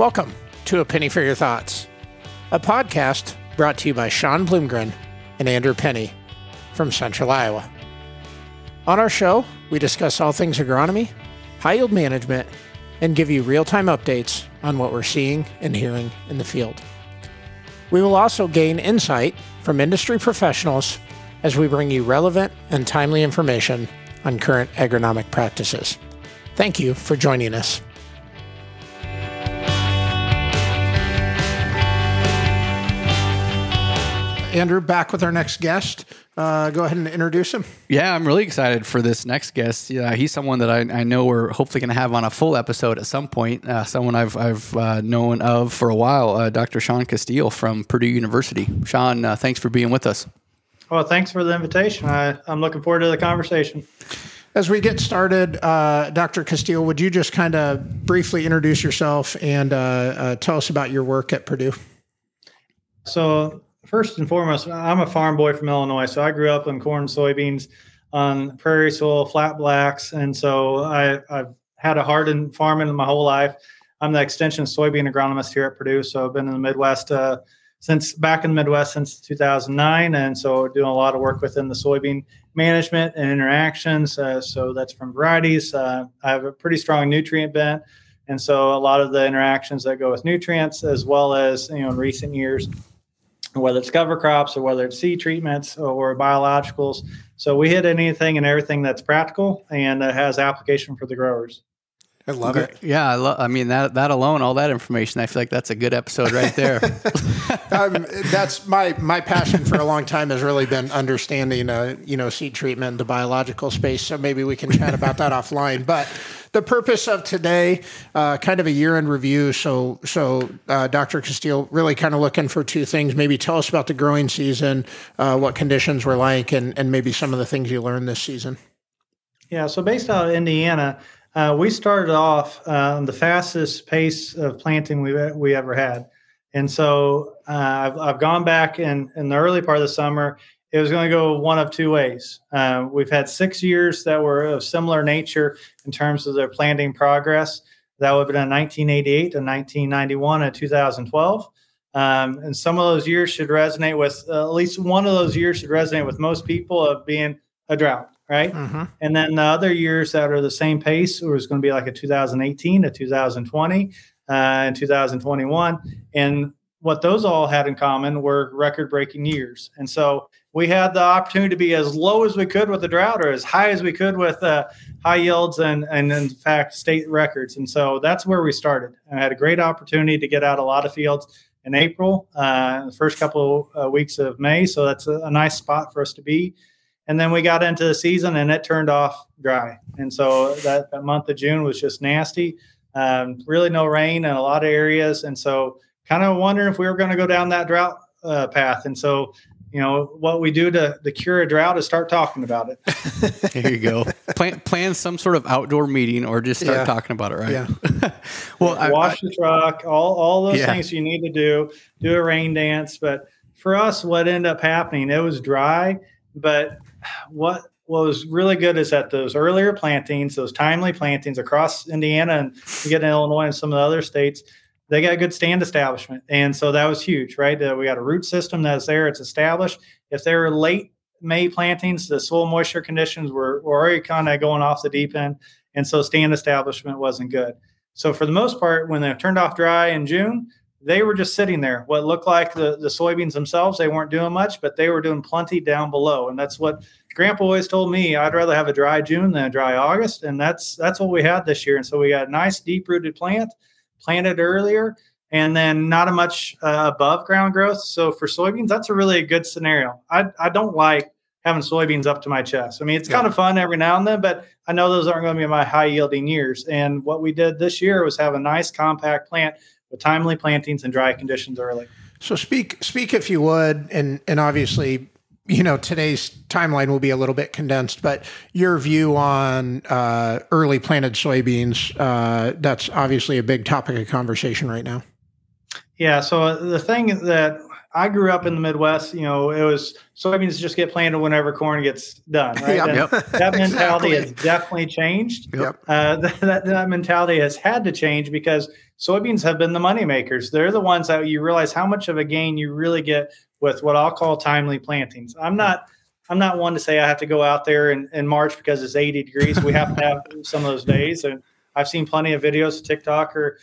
Welcome to A Penney for Your Thoughts, a podcast brought to you by Sean Bloomgren and Andrew Penney from Central Iowa. On our show, we discuss all things agronomy, high yield management, and give you real time updates on what we're seeing and hearing in the field. We will also gain insight from industry professionals as we bring you relevant and timely information on current agronomic practices. Thank you for joining us. Andrew, back with our next guest. Uh, go ahead and introduce him. Yeah, I'm really excited for this next guest. Yeah, he's someone that I, I know we're hopefully going to have on a full episode at some point. Uh, someone I've I've uh, known of for a while, uh, Dr. Shaun Casteel from Purdue University. Shaun, uh, thanks for being with us. Well, thanks for the invitation. I, I'm looking forward to the conversation. As we get started, uh, Dr. Casteel, would you just kind of briefly introduce yourself and tell us about your work at Purdue? So first and foremost, I'm a farm boy from Illinois, so I grew up in corn, soybeans, on prairie soil, flat blacks, and so I, have had a heart in farming my whole life. I'm the extension soybean agronomist here at Purdue, so I've been in the Midwest uh, since back in the Midwest since 2009, and so doing a lot of work within the soybean management and interactions. Uh, so that's from varieties. Uh, I have a pretty strong nutrient bent, and so a lot of the interactions that go with nutrients, as well as you know in recent years whether it's cover crops or whether it's seed treatments or biologicals. So we hit anything and everything that's practical and that has application for the growers. I love it. Yeah, I love. I mean that that alone, all that information. I feel like that's a good episode right there. um, that's my my passion for a long time has really been understanding, uh, you know, seed treatment, the biological space. So maybe we can chat about that offline. But the purpose of today, uh, kind of a year in review. So, so uh, Dr. Casteel, really kind of looking for two things. Maybe tell us about the growing season, uh, what conditions were like, and and maybe some of the things you learned this season. Yeah. So based out of Indiana. Uh, we started off um, the fastest pace of planting we we ever had, and so uh, I've, I've gone back in in the early part of the summer it was going to go one of two ways. Uh, we've had six years that were of similar nature in terms of their planting progress. That would have been in 1988 to 1991 and 2012. Um, and some of those years should resonate with uh, at least one of those years should resonate with most people of being a drought, right? Mm-hmm. And then the other years that are the same pace was going to be like a 2018 a 2020 uh, and 2021. And what those all had in common were record breaking years. And so we had the opportunity to be as low as we could with the drought or as high as we could with uh, high yields and, and in fact state records and so that's where we started i had a great opportunity to get out a lot of fields in april uh, the first couple of uh, weeks of may so that's a, a, nice spot for us to be and then we got into the season and it turned off dry. And so that, that month of june was just nasty. Um, really no rain in a lot of areas. And so kind of wondering if we were going to go down that drought uh, path. And so you know what we do to, to cure a drought is start talking about it. There you go. Plan, plan some sort of outdoor meeting or just start yeah. talking about it right? Yeah. Well yeah, wash I, the truck all, all those yeah. things you need to do. Do a rain dance. But for us what ended up happening it was dry but what was really good is that those earlier plantings those timely plantings across indiana and get in illinois and some of the other states they got a good stand establishment. And so that was huge, right? Uh, we got a root system that's there, it's established. If they were late May plantings, the soil moisture conditions were, were already kind of going off the deep end. And so stand establishment wasn't good. So for the most part, when they turned off dry in June, they were just sitting there. What looked like the, the soybeans themselves, they weren't doing much, but they were doing plenty down below. And that's what grandpa always told me. I'd rather have a dry June than a dry August. And that's that's what we had this year. And so we got a nice deep rooted plant planted earlier and then not a much uh, above ground growth. So for soybeans, that's a really good scenario. I, I don't like having soybeans up to my chest. I mean, it's yeah. kind of fun every now and then, but I know those aren't going to be my high yielding years. And what we did this year was have a nice compact plant with timely plantings and dry conditions early. So speak speak if you would, and and obviously you know today's timeline will be a little bit condensed but your view on uh, early planted soybeans uh, that's obviously a big topic of conversation right now yeah so uh, the thing that I grew up in the Midwest. You know, it was soybeans just get planted whenever corn gets done. Right? Yep. That mentality Exactly. has definitely changed. Yep. Uh, that, that, that mentality has had to change because soybeans have been the money makers. They're the ones that you realize how much of a gain you really get with what I'll call timely plantings. I'm not. I'm not one to say I have to go out there in, in March because it's 80 degrees. We have to have some of those days. And I've seen plenty of videos, TikTok or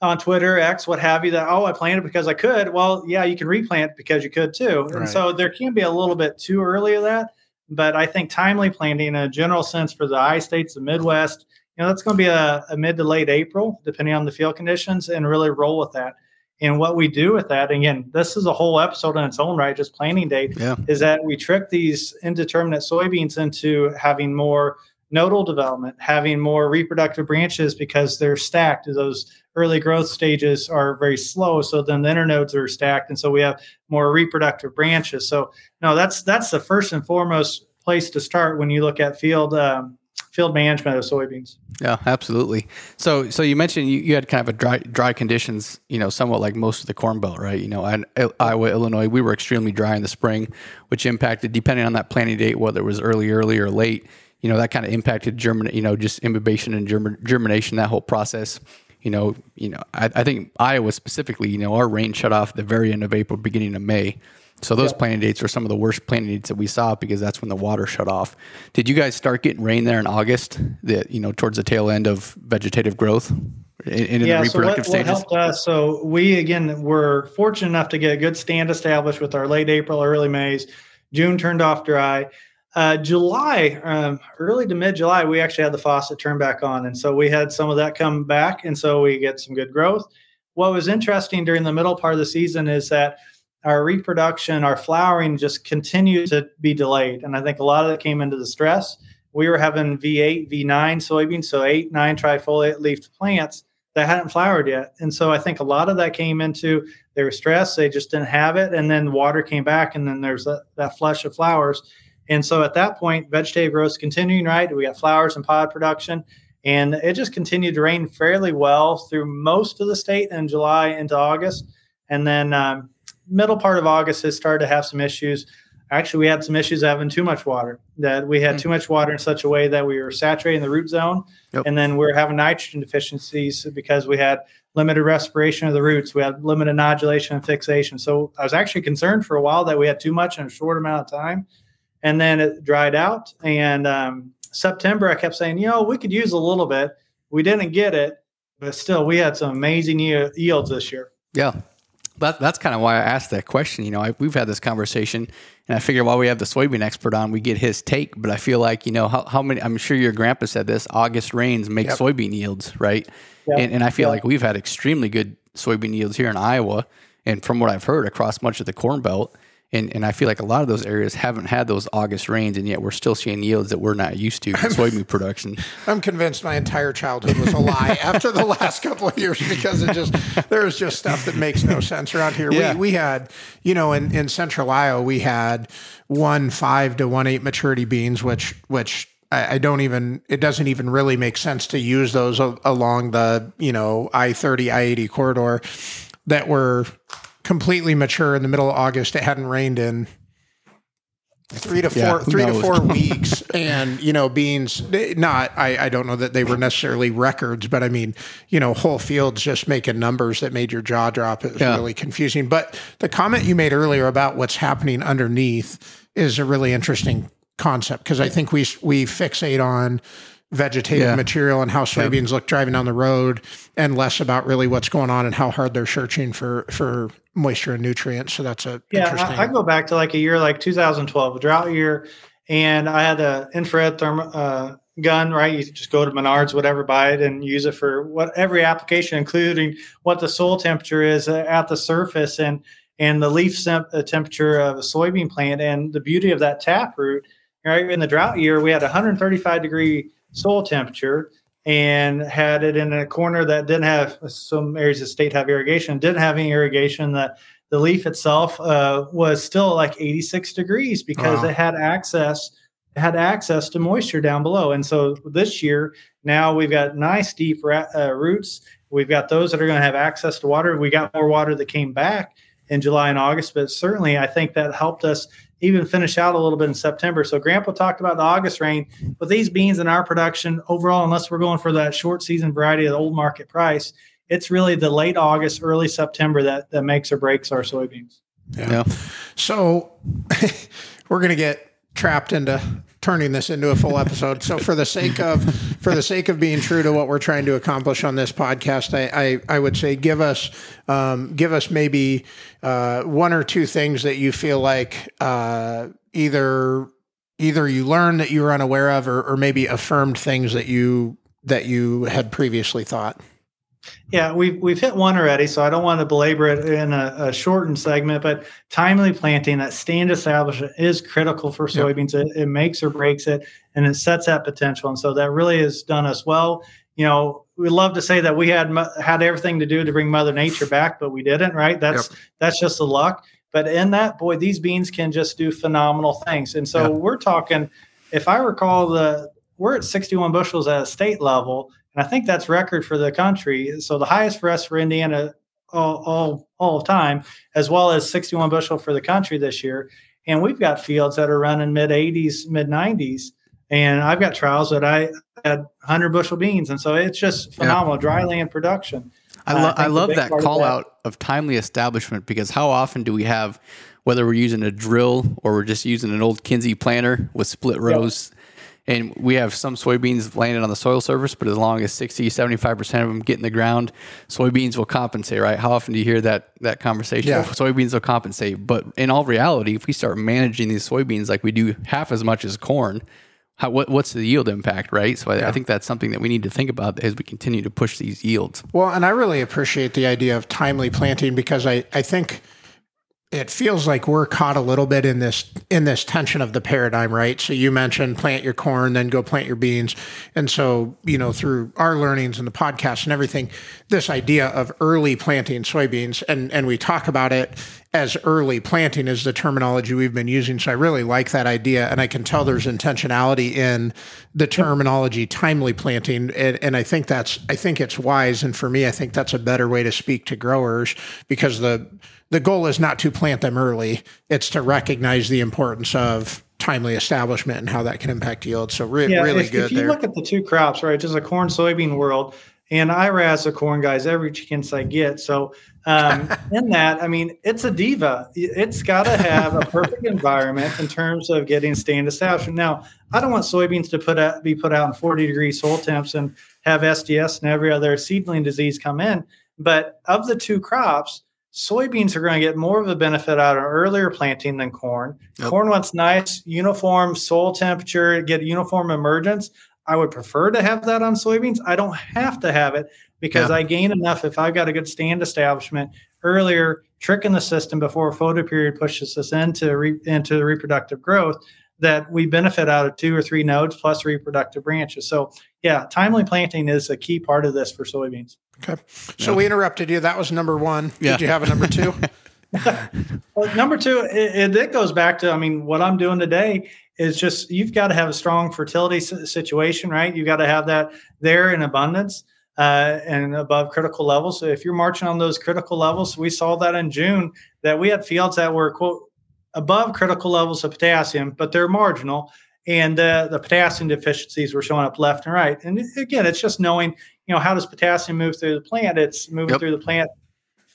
on Twitter, X, what have you, that, oh, I planted because I could. Well, yeah, you can replant because you could too. And so there can be a little bit too early of that. But I think timely planting in a general sense for the I states, the Midwest, you know, that's going to be a, a mid to late April, depending on the field conditions, and really roll with that. And what we do with that, again, this is a whole episode in its own right, just planting date, Yeah. is that we trick these indeterminate soybeans into having more nodal development, having more reproductive branches because they're stacked. Those early growth stages are very slow, so then the internodes are stacked, and so we have more reproductive branches. So no, that's that's the first and foremost place to start when you look at field um, field management of soybeans. Yeah, absolutely. So, so you mentioned you, you had kind of a dry, dry conditions, you know, somewhat like most of the Corn Belt, right? You know, and uh, Iowa, Illinois, we were extremely dry in the spring, which impacted, depending on that planting date, whether it was early, early or late, you know, that kind of impacted germin, you know, just imbibition and germin, germination, that whole process. You know, you know, I, I think Iowa specifically, you know, our rain shut off the very end of April, beginning of May. So those planting dates are some of the worst planting dates that we saw because that's when the water shut off. Did you guys start getting rain there in August? That you know towards the tail end of vegetative growth in, in the so what, reproductive what stages. helped us? So we again were fortunate enough to get a good stand established with our late April, early May's. June turned off dry. Uh, July, um, early to mid July, we actually had the faucet turn back on, and so we had some of that come back, and so we get some good growth. What was interesting during the middle part of the season is that our reproduction, our flowering just continued to be delayed. And I think a lot of that came into the stress. We were having V8, V9 soybeans, so eight, nine trifoliate leafed plants that hadn't flowered yet. And so I think a lot of that came into they were stressed, they just didn't have it. And then water came back, and then there's that, that flush of flowers. And so at that point, vegetative growth is continuing, right? We got flowers and pod production. And it just continued to rain fairly well through most of the state in July into August. And then um, middle part of August has started to have some issues. Actually, we had some issues having too much water. That we had Mm. too much water in such a way that we were saturating the root zone, Yep. and then we are having nitrogen deficiencies because we had limited respiration of the roots. We had limited nodulation and fixation. So I was actually concerned for a while that we had too much in a short amount of time, and then it dried out. And um, September, I kept saying, you know, we could use a little bit. We didn't get it, but still, we had some amazing yields this year. Yeah. That, that's kind of why I asked that question. You know, I, we've had this conversation, and I figured while we have the soybean expert on, we get his take. But I feel like, you know, how, how many, I'm sure your grandpa said this August rains make Yep. soybean yields, right? Yeah. And, and I feel Yeah. like we've had extremely good soybean yields here in Iowa. And from what I've heard across much of the Corn Belt, and, and I feel like a lot of those areas haven't had those August rains, and yet we're still seeing yields that we're not used to in soybean production. I'm convinced my entire childhood was a lie after the last couple of years because it just there's just stuff that makes no sense around here. Yeah. We we had, you know, in, in central Iowa, we had one five to one eight maturity beans, which which I, I don't even it doesn't even really make sense to use those along the, you know, I thirty, I eighty corridor that were completely mature in the middle of August. It hadn't rained in three to four Yeah, three to four weeks and you know beans not I, I don't know that they were necessarily records but i mean you know whole fields just making numbers that made your jaw drop it was Yeah. really confusing but the comment you made earlier about what's happening underneath is a really interesting concept because i think we we fixate on vegetative Yeah. material and how soybeans look driving down the road and less about really what's going on and how hard they're searching for for moisture and nutrients so that's a Yeah, interesting I, I go back to like a year like 2012, a drought year, and I had an infrared therm uh, gun. Right, you just go to Menards, whatever, buy it, and use it for what every application, including what the soil temperature is uh, at the surface and and the leaf uh, temperature of a soybean plant. And the beauty of that tap root. right? In the drought year, we had 135 degree soil temperature and had it in a corner that didn't have some areas of state have irrigation, didn't have any irrigation. That the leaf itself uh, was still like 86 degrees because Wow. it had access it had access to moisture down below. And so this year, now we've got nice deep ra- uh, roots. We've got those that are going to have access to water. We got more water that came back. in July and August, but certainly I think that helped us even finish out a little bit in September. So Grandpa talked about the August rain. With these beans in our production overall, unless we're going for that short season variety of the old market price, it's really the late August, early September that, that makes or breaks our soybeans. Yeah. yeah. So we're going to get trapped into turning this into a full episode. So for the sake of for the sake of being true to what we're trying to accomplish on this podcast, I I, I would say give us um, give us maybe uh, one or two things that you feel like uh, either either you learned that you were unaware of or, or maybe affirmed things that you that you had previously thought. Yeah, we've we've hit one already, so I don't want to belabor it in a, a shortened segment. But timely planting, that stand establishment, is critical for soybeans. Yep. It, it, makes or breaks it, and it sets that potential. And so that really has done us well. You know, we love to say that we had had everything to do to bring Mother Nature back, but we didn't. Right? That's yep. that's just the luck. But in that, boy, these beans can just do phenomenal things. And so yep. we're talking. If I recall, the we're at 61 bushels at a state level and I think that's record for the country. So the highest for us for Indiana all all all time, as well as 61 bushel for the country this year. And we've got fields that are running mid 80s, mid 90s. And I've got trials that I had 100 bushel beans, and so it's just phenomenal yeah. dry land production. I, lo- uh, I, I love that call of that. out of timely establishment because how often do we have, whether we're using a drill or we're just using an old Kinze planter with split rows, yep and we have some soybeans landed on the soil surface, but as long as 60, 75% of them get in the ground, soybeans will compensate, right? How often do you hear that that conversation? Yeah. Soybeans will compensate. But in all reality, if we start managing these soybeans like we do half as much as corn, how, what, what's the yield impact, right? So I, yeah. I, think that's something that we need to think about as we continue to push these yields. Well, and I really appreciate the idea of timely planting because I, I think – it feels like we're caught a little bit in this in this tension of the paradigm, right? So you mentioned plant your corn, then go plant your beans, and so you know through our learnings and the podcast and everything, this idea of early planting soybeans, and and we talk about it as early planting is the terminology we've been using. So I really like that idea, and I can tell there's intentionality in the terminology timely planting, and, and I think that's I think it's wise, and for me, I think that's a better way to speak to growers because the the goal is not to plant them early; it's to recognize the importance of timely establishment and how that can impact yield. So re- yeah, really if, good. If you there. look at the two crops, right, just a corn soybean world, and I razz the corn guys every chance I get. So um, in that, I mean, it's a diva. It's got to have a perfect environment in terms of getting stand establishment. Now, I don't want soybeans to put out, be put out in 40 degree soil temps and have SDS and every other seedling disease come in. But of the two crops, soybeans are going to get more of a benefit out of earlier planting than corn. Yep. Corn wants nice, uniform soil temperature, get uniform emergence. I would prefer to have that on soybeans. I don't have to have it because yeah. I gain enough if I've got a good stand establishment earlier, tricking the system before a photoperiod pushes us into re, into the reproductive growth that we benefit out of two or three nodes plus reproductive branches. So yeah, timely planting is a key part of this for soybeans. Okay. So yeah. we interrupted you. That was number one. Yeah. Did you have a number two? well, number two, it, it, goes back to, I mean, what I'm doing today is just you've got to have a strong fertility situation, right? You've got to have that there in abundance uh, and above critical levels. So if you're marching on those critical levels, we saw that in June that we had fields that were quote above critical levels of potassium, but they're marginal. And uh, the potassium deficiencies were showing up left and right. And again, it's just knowing, you know, how does potassium move through the plant? It's moving yep. through the plant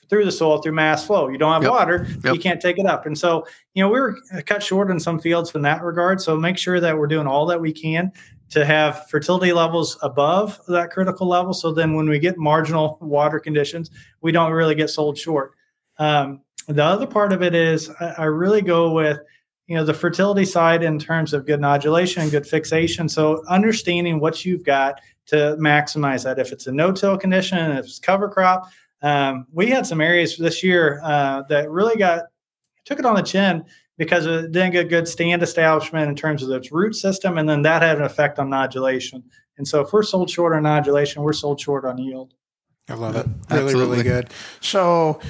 through the soil through mass flow. You don't have yep. water, yep. you can't take it up. And so, you know, we were cut short in some fields in that regard. So make sure that we're doing all that we can to have fertility levels above that critical level. So then when we get marginal water conditions, we don't really get sold short. Um, the other part of it is I, I really go with, you know, the fertility side in terms of good nodulation and good fixation. So understanding what you've got to maximize that. If it's a no-till condition, if it's cover crop, um, we had some areas this year uh, that really got took it on the chin because it didn't get good stand establishment in terms of its root system, and then that had an effect on nodulation. And so, if we're sold short on nodulation, we're sold short on yield. I love it. Really, Absolutely. really good. So,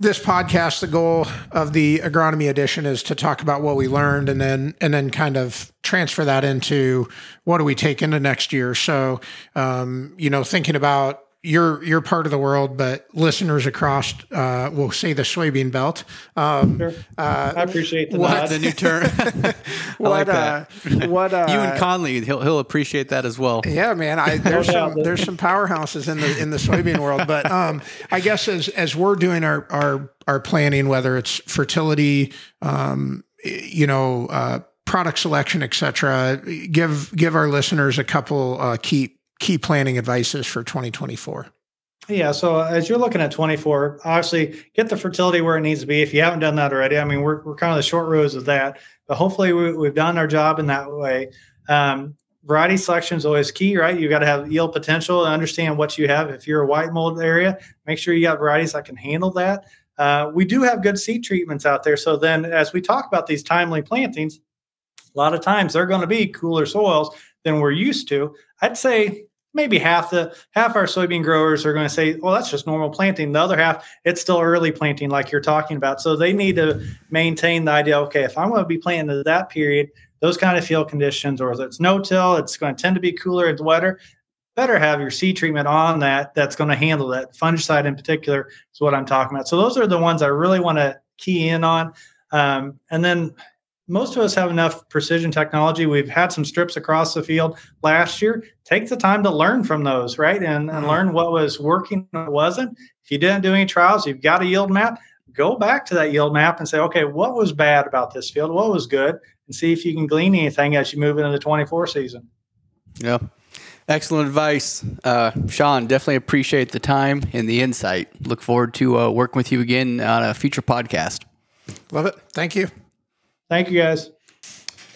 this podcast, the goal of the agronomy edition is to talk about what we learned and then and then kind of transfer that into what do we take into next year. So, um, you know, thinking about your your part of the world, but listeners across uh, will say the soybean belt. Um, sure. uh, I appreciate the, what, the new term. what, like that. Uh, what uh, you and Conley, he'll he'll appreciate that as well. Yeah, man. I, there's some there's some powerhouses in the in the soybean world, but um, I guess as as we're doing our our our planning, whether it's fertility, um, you know, uh, product selection, etc. Give give our listeners a couple uh, key key planning advices for 2024. Yeah, so as you're looking at 24, obviously get the fertility where it needs to be. If you haven't done that already, I mean, we're, we're kind of the short rows of that, but hopefully we, have done our job in that way. Um, variety selection is always key, right? You got to have yield potential and understand what you have. If you're a white mold area, make sure you got varieties that can handle that. Uh, we do have good seed treatments out there. So then, as we talk about these timely plantings, a lot of times they're going to be cooler soils than we're used to. I'd say maybe half the half our soybean growers are going to say, "Well, that's just normal planting." The other half, it's still early planting, like you're talking about. So they need to maintain the idea. Okay, if I'm going to be planting at that period, those kind of field conditions, or if it's no till, it's going to tend to be cooler and wetter. Better have your seed treatment on that. That's going to handle that. Fungicide in particular is what I'm talking about. So those are the ones I really want to key in on. Um, and then most of us have enough precision technology. We've had some strips across the field last year. Take the time to learn from those, right? And, and mm-hmm. learn what was working, and what wasn't. If you didn't do any trials, you've got a yield map. Go back to that yield map and say, okay, what was bad about this field? What was good? And see if you can glean anything as you move into the 24 season. Yeah. Excellent advice. Uh, Shaun, definitely appreciate the time and the insight. Look forward to uh, working with you again on a future podcast. Love it. Thank you. Thank you, guys.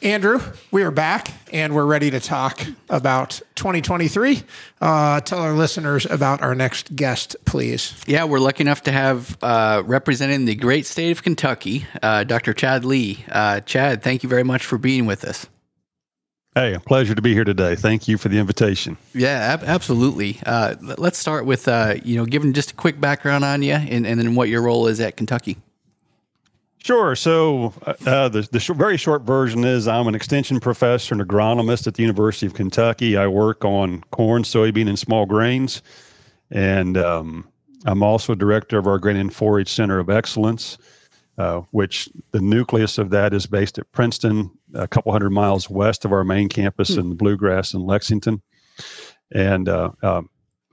Andrew, we are back and we're ready to talk about 2023. Uh, tell our listeners about our next guest, please. Yeah, we're lucky enough to have uh, representing the great state of Kentucky, uh, Dr. Chad Lee. Uh, Chad, thank you very much for being with us. Hey, a pleasure to be here today. Thank you for the invitation. Yeah, ab- absolutely. Uh, let's start with uh, you know giving just a quick background on you and, and then what your role is at Kentucky. Sure. So, uh, the, the sh- very short version is I'm an extension professor and agronomist at the University of Kentucky. I work on corn, soybean, and small grains. And um, I'm also director of our Grain and Forage Center of Excellence, uh, which the nucleus of that is based at Princeton, a couple hundred miles west of our main campus hmm. in Bluegrass in Lexington. And uh, um,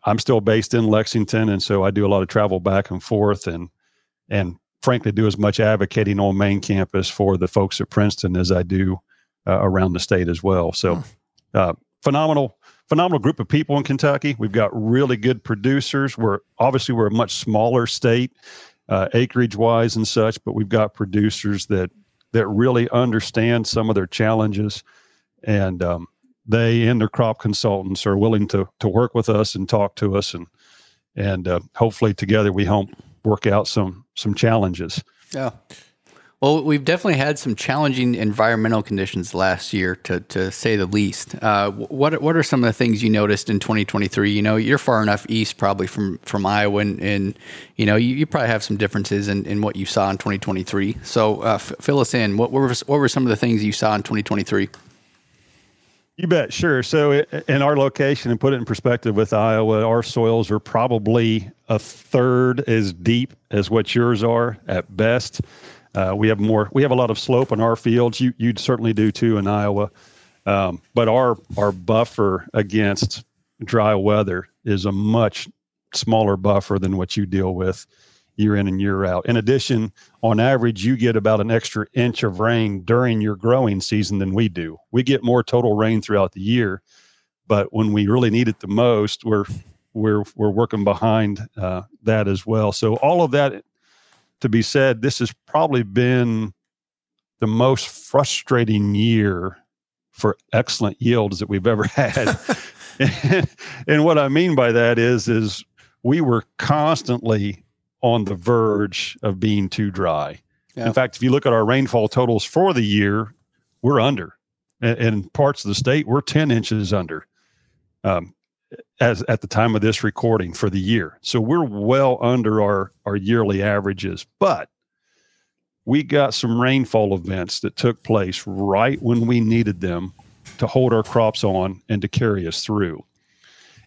I'm still based in Lexington, and so I do a lot of travel back and forth and and frankly do as much advocating on main campus for the folks at Princeton as I do uh, around the state as well. So, hmm. uh, phenomenal, phenomenal group of people in Kentucky. We've got really good producers. We're obviously we're a much smaller state, uh, acreage wise and such, but we've got producers that that really understand some of their challenges, and um, they and their crop consultants are willing to to work with us and talk to us and and uh, hopefully together we hope work out some some challenges. Yeah. Well, we've definitely had some challenging environmental conditions last year, to, to say the least. Uh, what what are some of the things you noticed in 2023? You know, you're far enough east, probably from from Iowa, and, and you know, you, you, probably have some differences in, in what you saw in 2023. So, uh, f- fill us in. What were what were some of the things you saw in 2023? You bet, sure. So, in our location, and put it in perspective with Iowa, our soils are probably a third as deep as what yours are at best. Uh, we have more. We have a lot of slope in our fields. You you certainly do too in Iowa, um, but our our buffer against dry weather is a much smaller buffer than what you deal with year in and year out. In addition, on average, you get about an extra inch of rain during your growing season than we do. We get more total rain throughout the year, but when we really need it the most, we're we're we're working behind uh, that as well. So all of that to be said, this has probably been the most frustrating year for excellent yields that we've ever had. and, and what I mean by that is is we were constantly on the verge of being too dry. Yeah. In fact, if you look at our rainfall totals for the year, we're under. In parts of the state, we're 10 inches under um, as at the time of this recording for the year. So we're well under our, our yearly averages. But we got some rainfall events that took place right when we needed them to hold our crops on and to carry us through.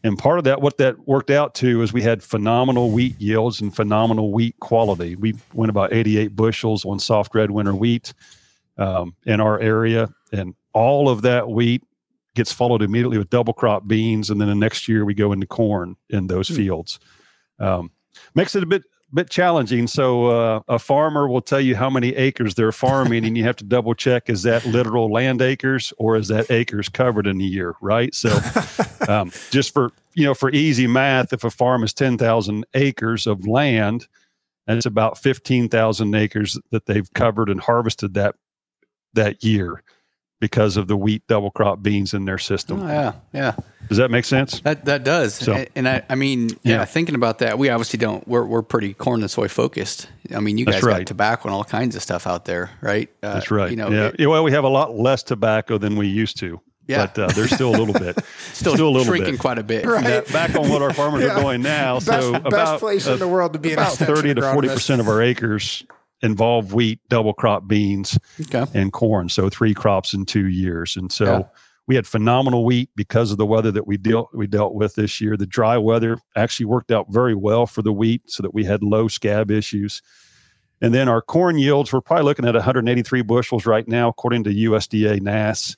And part of that, what that worked out to, is we had phenomenal wheat yields and phenomenal wheat quality. We went about 88 bushels on soft red winter wheat um, in our area, and all of that wheat gets followed immediately with double crop beans, and then the next year we go into corn in those mm. fields. Um, makes it a bit bit challenging. So uh, a farmer will tell you how many acres they're farming, and you have to double check: is that literal land acres or is that acres covered in a year? Right. So um, just for you know, for easy math, if a farm is ten thousand acres of land, and it's about fifteen thousand acres that they've covered and harvested that that year because of the wheat double crop beans in their system. Oh, yeah, yeah. Does that make sense? That that does. So, and, and I, I mean, yeah, yeah, thinking about that, we obviously don't. We're we're pretty corn and soy focused. I mean, you guys right. got tobacco and all kinds of stuff out there, right? Uh, That's right. You know, yeah. It, well, we have a lot less tobacco than we used to. Yeah. But uh, there's still a little bit. still, still, a little bit shrinking bit. quite a bit. Right. Yeah, back on what our farmers yeah. are doing now. Best, so best about, place uh, in the world to be about 30 to 40% of our acres involve wheat, double crop beans, okay. and corn. So three crops in two years. And so yeah. we had phenomenal wheat because of the weather that we dealt we dealt with this year. The dry weather actually worked out very well for the wheat, so that we had low scab issues. And then our corn yields, we're probably looking at 183 bushels right now, according to USDA NASS.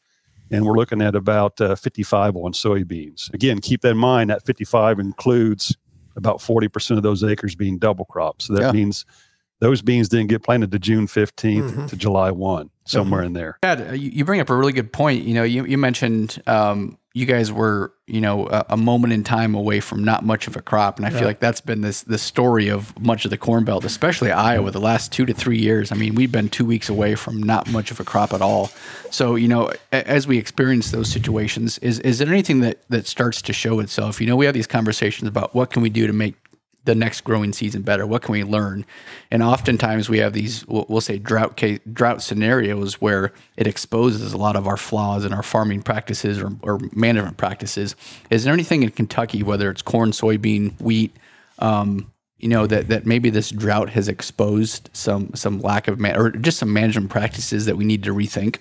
And we're looking at about uh, 55 on soybeans. Again, keep that in mind that 55 includes about 40% of those acres being double crops. So that yeah. means those beans didn't get planted to June 15th mm-hmm. to July 1, somewhere mm-hmm. in there. Chad, uh, you bring up a really good point. You know, you, you mentioned um, you guys were, you know, a, a, moment in time away from not much of a crop. And I yeah. feel like that's been this, this story of much of the Corn Belt, especially Iowa, the last two to three years. I mean, we've been two weeks away from not much of a crop at all. So, you know, as we experience those situations, is, is there anything that, that starts to show itself? You know, we have these conversations about what can we do to make the next growing season better? What can we learn? And oftentimes we have these, we'll, say drought case, drought scenarios where it exposes a lot of our flaws in our farming practices or, or management practices. Is there anything in Kentucky, whether it's corn, soybean, wheat, um, you know that that maybe this drought has exposed some some lack of man or just some management practices that we need to rethink?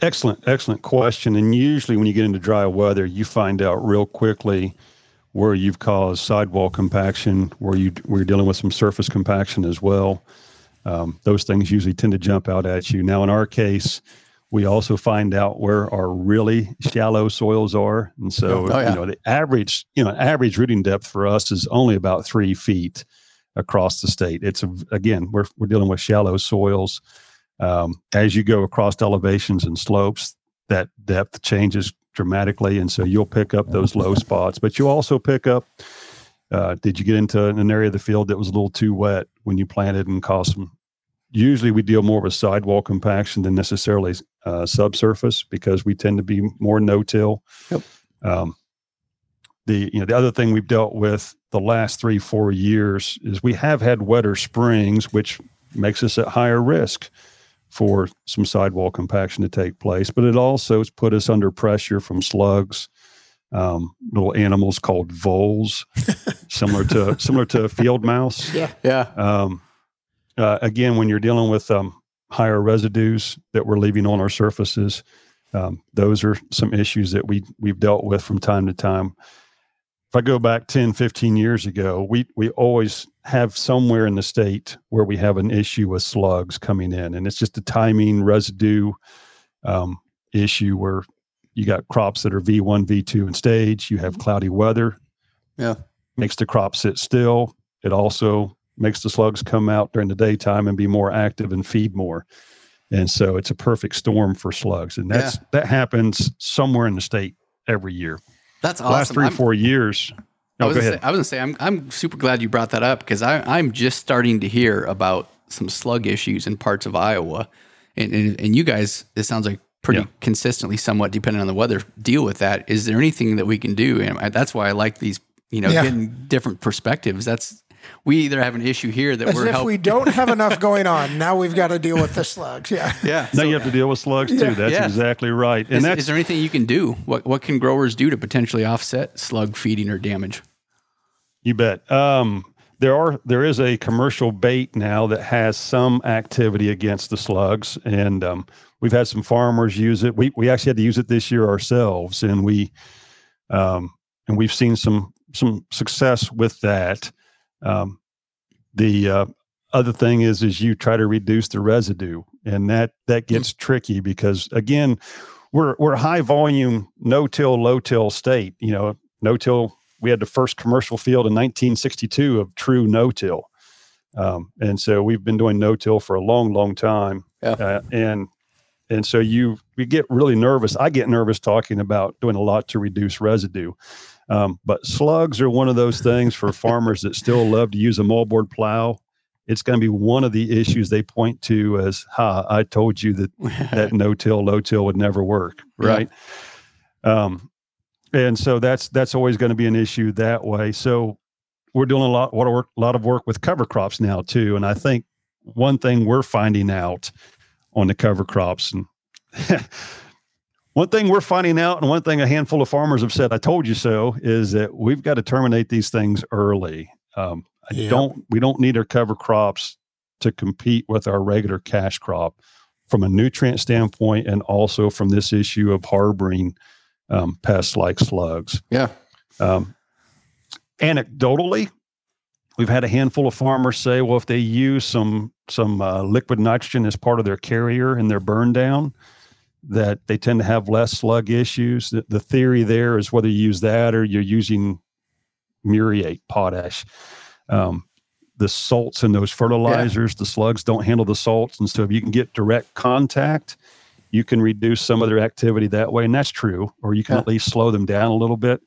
Excellent, excellent question. And usually, when you get into dry weather, you find out real quickly where you've caused sidewall compaction, where you where you're dealing with some surface compaction as well. Um, those things usually tend to jump out at you. Now, in our case, we also find out where our really shallow soils are, and so oh, yeah. you know the average you know average rooting depth for us is only about three feet across the state. It's a, again we're we're dealing with shallow soils. Um, as you go across elevations and slopes, that depth changes dramatically, and so you'll pick up those low spots. But you also pick up. Uh, did you get into an area of the field that was a little too wet when you planted and caused some? Usually, we deal more with sidewall compaction than necessarily uh, subsurface because we tend to be more no-till. Yep. Um, the you know the other thing we've dealt with the last three four years is we have had wetter springs, which makes us at higher risk for some sidewall compaction to take place, but it also has put us under pressure from slugs, um, little animals called voles, similar to similar to a field mouse. Yeah, yeah. Um, uh, again, when you're dealing with um, higher residues that we're leaving on our surfaces, um, those are some issues that we we've dealt with from time to time if I go back 10, 15 years ago, we, we always have somewhere in the state where we have an issue with slugs coming in. And it's just a timing residue um, issue where you got crops that are V1, V2 in stage. You have cloudy weather. Yeah. Makes the crop sit still. It also makes the slugs come out during the daytime and be more active and feed more. And so it's a perfect storm for slugs. And that's yeah. that happens somewhere in the state every year. That's awesome. Last 3 or four years. No, I was, say, I was gonna say I'm I'm super glad you brought that up because I I'm just starting to hear about some slug issues in parts of Iowa, and and, and you guys it sounds like pretty yeah. consistently, somewhat depending on the weather, deal with that. Is there anything that we can do? And I, that's why I like these, you know, yeah. getting different perspectives. That's we either have an issue here that As we're if help- we don't have enough going on. Now we've got to deal with the slugs. Yeah, yeah. Now so, you have to deal with slugs too. Yeah. That's yeah. exactly right. And is, that's, is there anything you can do? What what can growers do to potentially offset slug feeding or damage? You bet. Um, there are there is a commercial bait now that has some activity against the slugs, and um, we've had some farmers use it. We we actually had to use it this year ourselves, and we um, and we've seen some some success with that. Um, the uh, other thing is is you try to reduce the residue, and that that gets tricky because again, we're we're a high volume no till low till state. You know, no till we had the first commercial field in 1962 of true no till, um, and so we've been doing no till for a long, long time. Yeah. Uh, and and so you we get really nervous. I get nervous talking about doing a lot to reduce residue. Um, but slugs are one of those things for farmers that still love to use a moldboard plow. It's going to be one of the issues they point to as, "Ha, I told you that that no till, low till would never work." Yeah. Right. Um, and so that's that's always going to be an issue that way. So we're doing a lot, work, lot of work with cover crops now too. And I think one thing we're finding out on the cover crops and one thing we're finding out and one thing a handful of farmers have said i told you so is that we've got to terminate these things early um, i Yep. don't we don't need our cover crops to compete with our regular cash crop from a nutrient standpoint and also from this issue of harboring um, pests like slugs Yeah. um, anecdotally, we've had a handful of farmers say, well, if they use some some uh, liquid nitrogen as part of their carrier in their burn down, that they tend to have less slug issues. The, the theory there is whether you use that or you're using muriate potash. Um, the salts in those fertilizers, the slugs don't handle the salts, and so if you can get direct contact, you can reduce some of their activity that way, and that's true. Or you can Yeah. at least slow them down a little bit.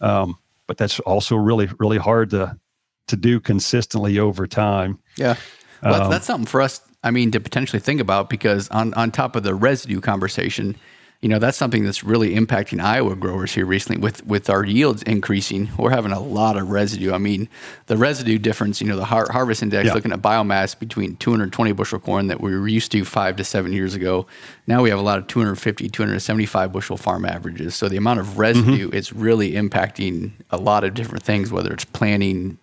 Um, but that's also really really hard to to do consistently over time. Yeah. Well, that's, Um, that's something for us, I mean, to potentially think about because on, on top of the residue conversation, you know, that's something that's really impacting Iowa growers here recently with, with our yields increasing. We're having a lot of residue. I mean, the residue difference, you know, the har- harvest index, Yeah. looking at biomass between 220 bushel corn that we were used to five to seven years ago. Now we have a lot of 250, 275 bushel farm averages. So the amount of mm-hmm. residue is really impacting a lot of different things, whether it's planting,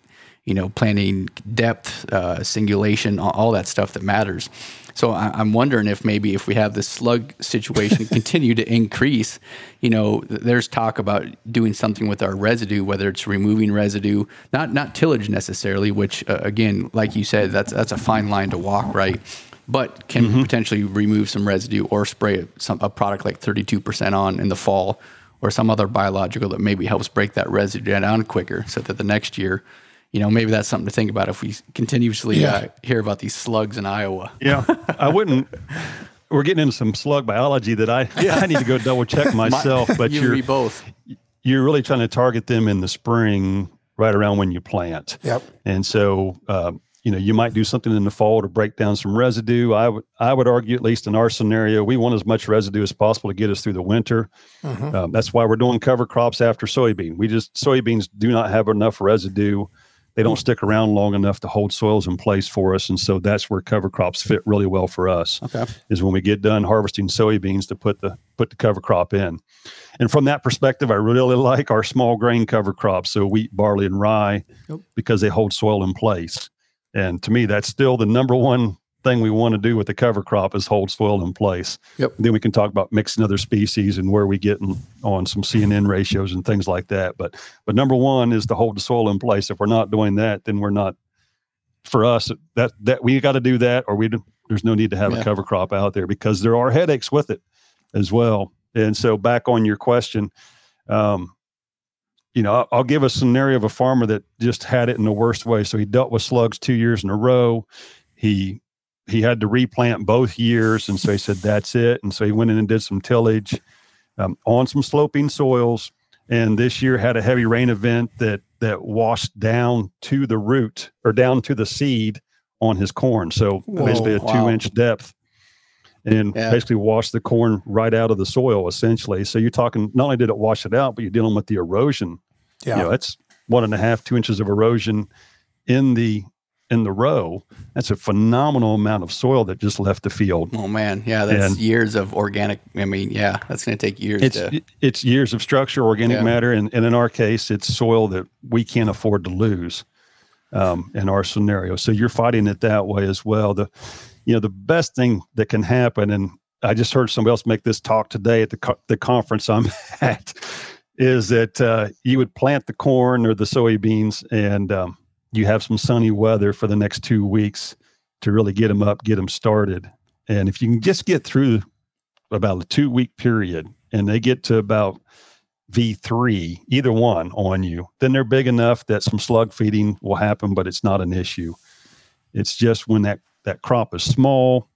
you know, planning depth, uh, singulation, all, all that stuff that matters. So I, I'm wondering if maybe if we have this slug situation continue to increase, you know, there's talk about doing something with our residue, whether it's removing residue, not not tillage necessarily, which uh, again, like you said, that's that's a fine line to walk, right? But can we potentially remove some residue or spray some a product like 32% on in the fall, or some other biological that maybe helps break that residue down quicker, so that the next year you know, maybe that's something to think about if we continuously Yeah. uh, hear about these slugs in Iowa. Yeah, I wouldn't. We're getting into some slug biology that I yeah I need to go double check myself. but you you're both. you're really trying to target them in the spring, right around when you plant. Yep. And so, um, you know, you might do something in the fall to break down some residue. I would, I would argue, at least in our scenario, we want as much residue as possible to get us through the winter. Mhm. Um, that's why we're doing cover crops after soybean. We just soybeans do not have enough residue. They don't stick around long enough to hold soils in place for us, and so that's where cover crops fit really well for us Okay. is when we get done harvesting soybeans to put the put the cover crop in. And from that perspective, I really like our small grain cover crops, so wheat, barley, and rye, Yep. because they hold soil in place. And to me, that's still the number one thing we want to do with the cover crop is hold soil in place. Yep. Then we can talk about mixing other species and where we get in, on some CNN ratios and things like that. But but number one is to hold the soil in place. If we're not doing that, then we're not. For us, that that we got to do that, or we there's no need to have Yeah. a cover crop out there because there are headaches with it as well. And so back on your question, um, you know, I'll, I'll give a scenario of a farmer that just had it in the worst way. So he dealt with slugs two years in a row. He he had to replant both years, and so he said that's it. And so he went in and did some tillage um, on some sloping soils. And this year had a heavy rain event that that washed down to the root or down to the seed on his corn. So Whoa, basically a wow. two inch depth and Yeah. basically washed the corn right out of the soil essentially. So you're talking not only did it wash it out, but you're dealing with the erosion. Yeah. You know, that's one and a half, two inches of erosion in the in the row. That's a phenomenal amount of soil that just left the field. Oh man, yeah, that's And- years of organic. I mean, yeah, that's going to take years It's to. it's years of structure, organic Yeah. matter, and, and in our case, it's soil that we can't afford to lose um, in our scenario. So you're fighting it that way as well. The you know the best thing that can happen, and I just heard somebody else make this talk today at the co- the conference I'm at, is that uh, you would plant the corn or the soybeans and um, you have some sunny weather for the next two weeks to really get them up, get them started. And if you can just get through about a two week period and they get to about V3, either one on you, then they're big enough that some slug feeding will happen, but it's not an issue. It's just when that, that crop is small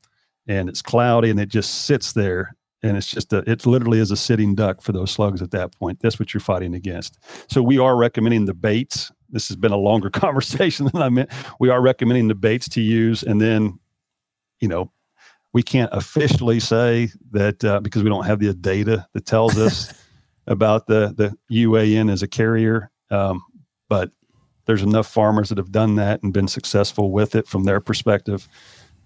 and it's cloudy and it just sits there and it's just a, it literally is a sitting duck for those slugs at that point. That's what you're fighting against. So we are recommending the baits. This has been a longer conversation than I meant. We are recommending the baits to use, and then, you know, we can't officially say that uh, because we don't have the data that tells us about the the UAN as a carrier. Um, but there's enough farmers that have done that and been successful with it from their perspective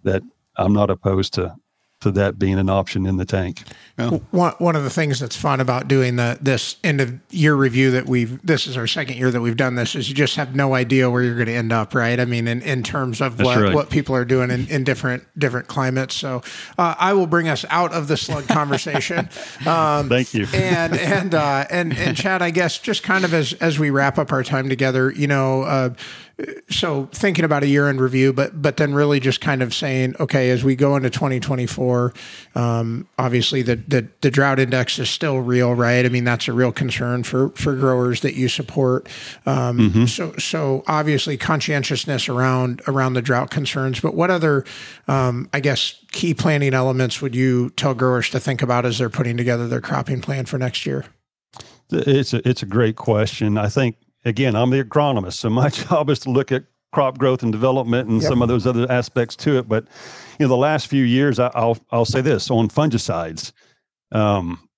that I'm not opposed to to that being an option in the tank. Yeah. One, one of the things that's fun about doing the this end of year review that we've this is our second year that we've done this is you just have no idea where you're going to end up, right? I mean, in, in terms of what, right. what people are doing in, in different different climates. So uh, I will bring us out of the slug conversation. Um, Thank you. and and uh, and and Chad, I guess just kind of as as we wrap up our time together, you know. Uh, so thinking about a year in review, but but then really just kind of saying, okay, as we go into 2024, um, obviously the, the, the drought index is still real, right? I mean that's a real concern for for growers that you support. Um, mm-hmm. So so obviously conscientiousness around around the drought concerns, but what other, um, I guess, key planning elements would you tell growers to think about as they're putting together their cropping plan for next year? It's a it's a great question. I think again, I'm the agronomist, so my job is to look at crop growth and development and yep. some of those other aspects to it. But you know, the last few years, I, will I'll say this on fungicides. Um,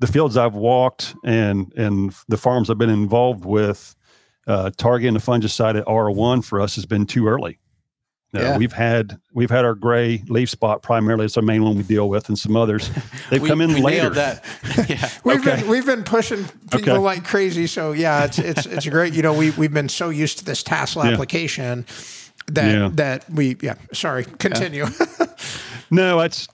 the fields I've walked and and the farms I've been involved with, uh, targeting a fungicide at R1 for us has been too early. Uh, yeah. we've had we've had our gray leaf spot primarily. It's our main one we deal with, and some others. They've we, come in we later. That. yeah, we've okay. been we've been pushing people okay. like crazy. So yeah, it's it's it's great. You know, we we've been so used to this tassel yeah. application that yeah. that we yeah. Sorry, continue. no, it's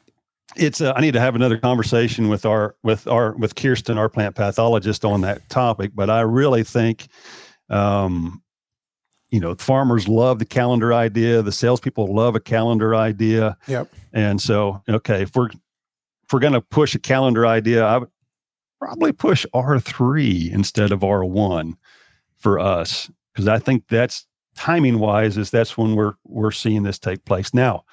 it's uh, I need to have another conversation with our with our with Kirsten, our plant pathologist, on that topic. But I really think um, you know, farmers love the calendar idea. The salespeople love a calendar idea. Yep. And so, okay, if we're if we're going to push a calendar idea, I would probably push R three instead of R one for us because I think that's timing wise is that's when we're we're seeing this take place now.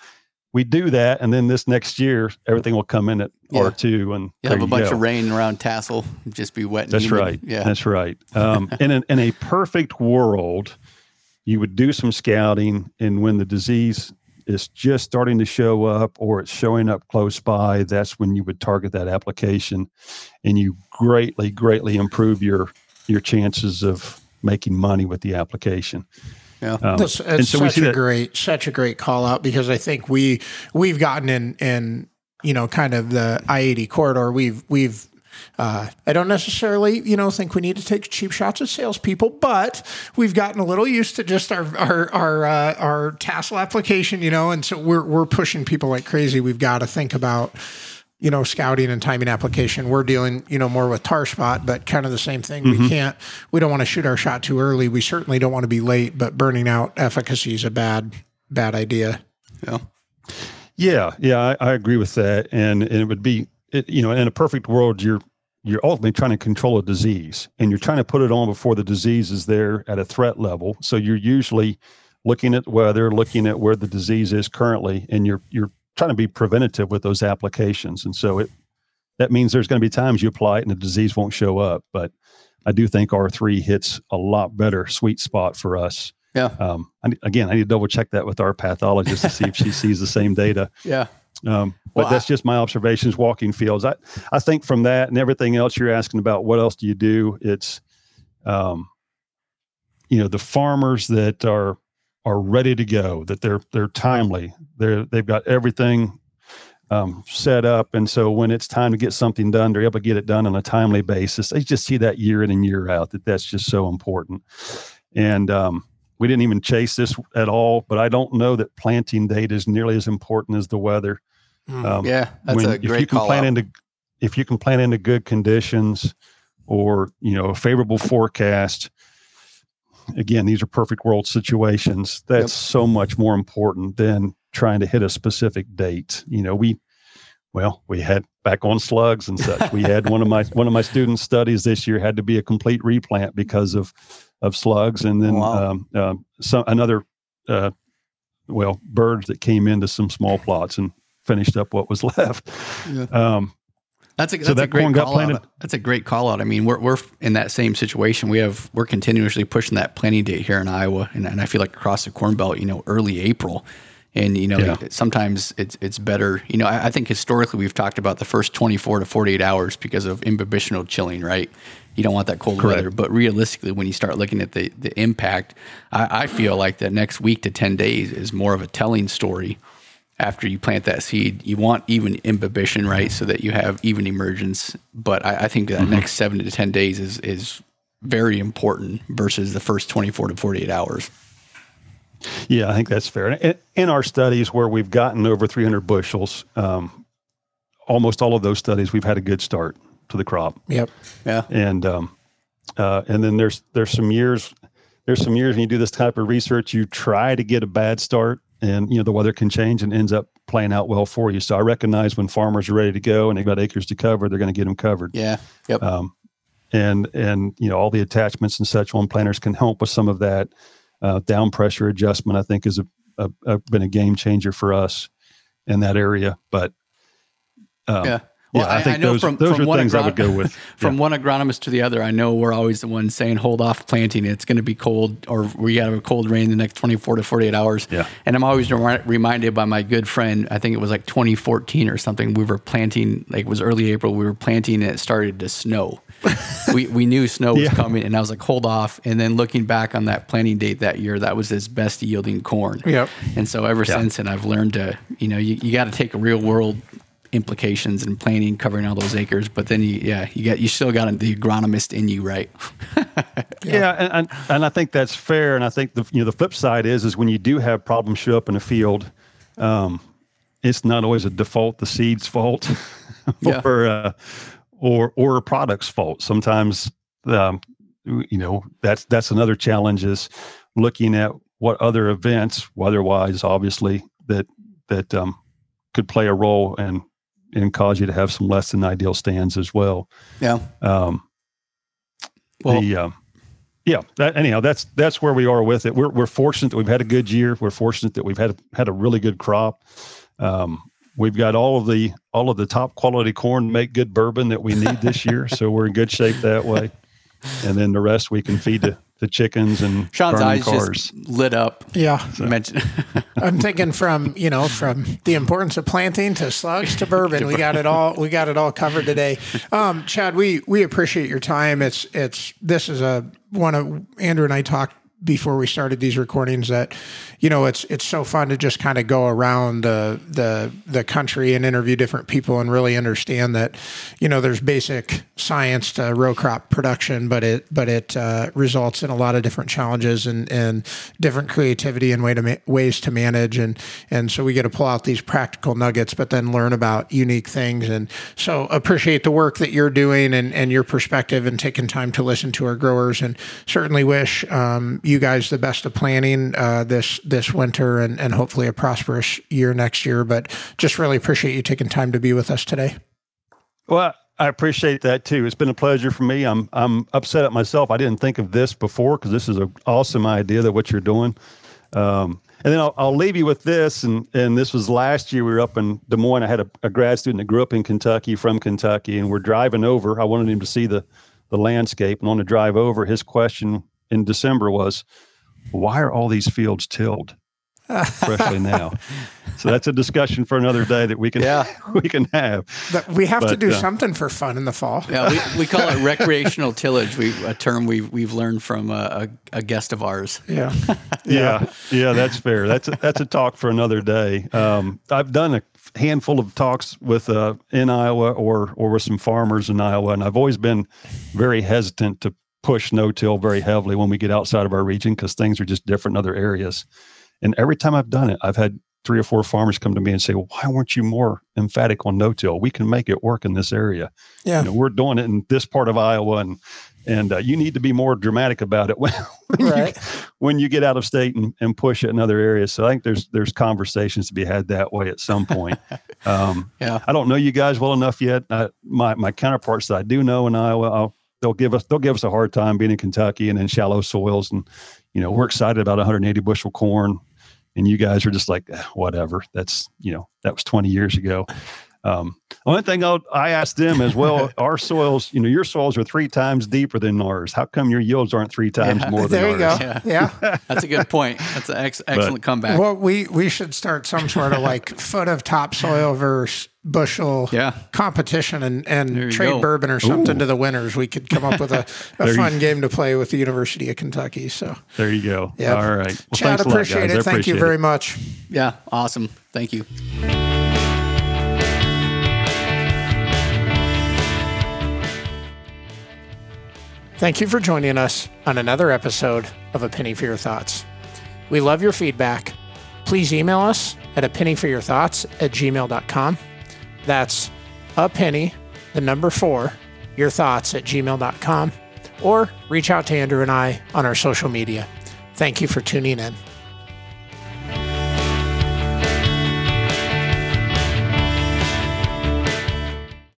We do that, and then this next year, everything will come in at yeah. R two, and you have a bunch go. of rain around tassel, just be wet. that's humid. right. Yeah, that's right. Um, in an, in a perfect world, you would do some scouting and when the disease is just starting to show up or it's showing up close by that's when you would target that application and you greatly greatly improve your your chances of making money with the application yeah, um, it's, it's so such a that, great, such a great call out because I think we we've gotten in in you know kind of the I eighty corridor. We've we've uh, I don't necessarily, you know, think we need to take cheap shots at salespeople, but we've gotten a little used to just our our our, uh, our tassel application, you know, and so we're we're pushing people like crazy. We've got to think about you know scouting and timing application. We're dealing you know more with tar spot but kind of the same thing. Mm-hmm. we can't we don't want to shoot our shot too early. We certainly don't want to be late but burning out efficacy is a bad bad idea. Yeah. Yeah yeah i, I agree with that. And, and it would be it, you know, in a perfect world, you're you're ultimately trying to control a disease, and you're trying to put it on before the disease is there at a threat level. So you're usually looking at weather, looking at where the disease is currently, and you're you're trying to be preventative with those applications. And so it that means there's going to be times you apply it and the disease won't show up. But I do think R3 hits a lot better sweet spot for us. Yeah. Um, I, again, I need to double check that with our pathologist to see if she sees the same data. Yeah. Um, but well, that's I, just my observations walking fields. I, I think from that and everything else you're asking about, what else do you do? It's, um, you know, the farmers that are, are ready to go, that they're, they're timely. They're, they've got everything um, set up. And so when it's time to get something done, they're able to get it done on a timely basis. They just see that year in and year out that that's just so important. And, um, we didn't even chase this at all, but I don't know that planting date is nearly as important as the weather. Mm, um, yeah, that's when, a great if you can call plant out. into if you can plant into good conditions, or you know a favorable forecast again these are perfect world situations that's yep. so much more important than trying to hit a specific date you know we well we had back on slugs and such we had one of my one of my students studies this year had to be a complete replant because of of slugs and then wow. um, uh, some another uh, well birds that came into some small plots and finished up what was left yeah. um, that's a, that's so that a great call out. That's a great call out. I mean, we're, we're in that same situation. We have, we're continuously pushing that planting date here in Iowa. And, and I feel like across the Corn Belt, you know, early April. And, you know, yeah. sometimes it's, it's better. You know, I, I, think historically we've talked about the first 24 to 48 hours because of imbibitional chilling, right? You don't want that cold Correct. weather. But realistically, when you start looking at the, the impact, I, I feel like the next week to 10 days is more of a telling story after you plant that seed. You want even imbibition, right, so that you have even emergence. But I, I think that mm-hmm. next seven to ten days is is very important versus the first twenty four to forty eight hours. Yeah, I think that's fair. In, in our studies where we've gotten over 300 bushels, um, almost all of those studies we've had a good start to the crop. Yep. Yeah. And um, uh, and then there's there's some years there's some years when you do this type of research you try to get a bad start and you know the weather can change and ends up playing out well for you. So I recognize when farmers are ready to go and they've got acres to cover, they're going to get them covered. Yeah. Yep. Um, and and you know all the attachments and such on planters can help with some of that uh, down pressure adjustment. I think is a, a, a, been a game changer for us in that area. But um, yeah. Well, yeah, I, I, think I know those, from, those from are things agron- I would go with. from yeah. one agronomist to the other, I know we're always the ones saying hold off planting. It's going to be cold, or we got a cold rain the next 24 to 48 hours. Yeah. And I'm always reminded by my good friend, I think it was like 2014 or something, we were planting, like it was early April, we were planting and it started to snow. we, we knew snow was yeah. coming, and I was like, hold off. And then looking back on that planting date that year, that was his best yielding corn. Yep. And so ever yep. since, and I've learned to, you know, you, you got to take a real world implications and planning, covering all those acres. But then you, yeah, you got you still got the agronomist in you, right? yeah, yeah and, and, and I think that's fair. And I think the you know the flip side is is when you do have problems show up in a field, um, it's not always a default the seed's fault, or uh, or or a product's fault. Sometimes, um, you know, that's that's another challenge is looking at what other events, weather-wise, obviously that that um, could play a role and and cause you to have some less than ideal stands as well. Yeah. Um, well, the, uh, yeah. That, anyhow, that's that's where we are with it. We're we're fortunate that we've had a good year. We're fortunate that we've had had a really good crop. Um, we've got all of the all of the top quality corn make good bourbon that we need this year, so we're in good shape that way. And then the rest we can feed to the chickens and Sean's eyes cars. just lit up. Yeah, so. I'm thinking from you know from the importance of planting to slugs to bourbon. we got it all. We got it all covered today. Um, Chad, we we appreciate your time. It's it's this is a one of Andrew and I talked before we started these recordings that you know it's it's so fun to just kind of go around the the the country and interview different people and really understand that you know there's basic science to row crop production but it but it uh, results in a lot of different challenges and and different creativity and way to ma- ways to manage. And and so we get to pull out these practical nuggets but then learn about unique things. And so appreciate the work that you're doing and and your perspective and taking time to listen to our growers and certainly wish um, you guys the best of planning uh, this this winter and, and hopefully a prosperous year next year. But just really appreciate you taking time to be with us today. Well, I appreciate that too. It's been a pleasure for me. I'm I'm upset at myself. I didn't think of this before because this is an awesome idea that what you're doing. Um, and then I'll, I'll leave you with this. And and this was last year. We were up in Des Moines. I had a, a grad student that grew up in Kentucky, from Kentucky, and we're driving over. I wanted him to see the the landscape. And on the drive over, his question in December was, why are all these fields tilled? especially now. So that's a discussion for another day that we can yeah. we can have. But we have but, to do uh, something for fun in the fall. Yeah, we, we call it recreational tillage. We a term we've we've learned from a, a, a guest of ours. Yeah. yeah, yeah, yeah. That's fair. That's a, that's a talk for another day. Um, I've done a handful of talks with uh, in Iowa or or with some farmers in Iowa, and I've always been very hesitant to push no-till very heavily when we get outside of our region because things are just different in other areas. And every time I've done it, I've had three or four farmers come to me and say, well, "Why weren't you more emphatic on no-till? We can make it work in this area. Yeah. You know, we're doing it in this part of Iowa, and and uh, you need to be more dramatic about it when when, Right. you, when you get out of state and, and push it in other areas. So I think there's there's conversations to be had that way at some point. um, Yeah. I don't know you guys well enough yet. Uh, my my counterparts that I do know in Iowa, I'll, they'll give us they'll give us a hard time being in Kentucky and in shallow soils, and you know we're excited about 180 bushel corn, and you guys are just like "Eh, whatever. That's you know that was 20 years ago. Um, only thing I'll, I asked them as well, our soils, you know, your soils are three times deeper than ours. How come your yields aren't three times Yeah. more than There you ours? go. Yeah. Yeah. That's a good point. That's an ex- excellent comeback. Well, we we should start some sort of like foot of topsoil versus bushel Yeah. competition and and trade go. bourbon or something to the winners. We could come up with a, a There you- fun game to play with the University of Kentucky. So, There you go. Yep. All right. Well, Chad, thanks a lot, appreciate guys. It. Thank you very it. much. Yeah. Awesome. Thank you. Thank you for joining us on another episode of A Penney for Your Thoughts. We love your feedback. Please email us at a penny for your thoughts at gmail.com. That's a penny, the number four, your thoughts at gmail.com. Or reach out to Andrew and I on our social media. Thank you for tuning in.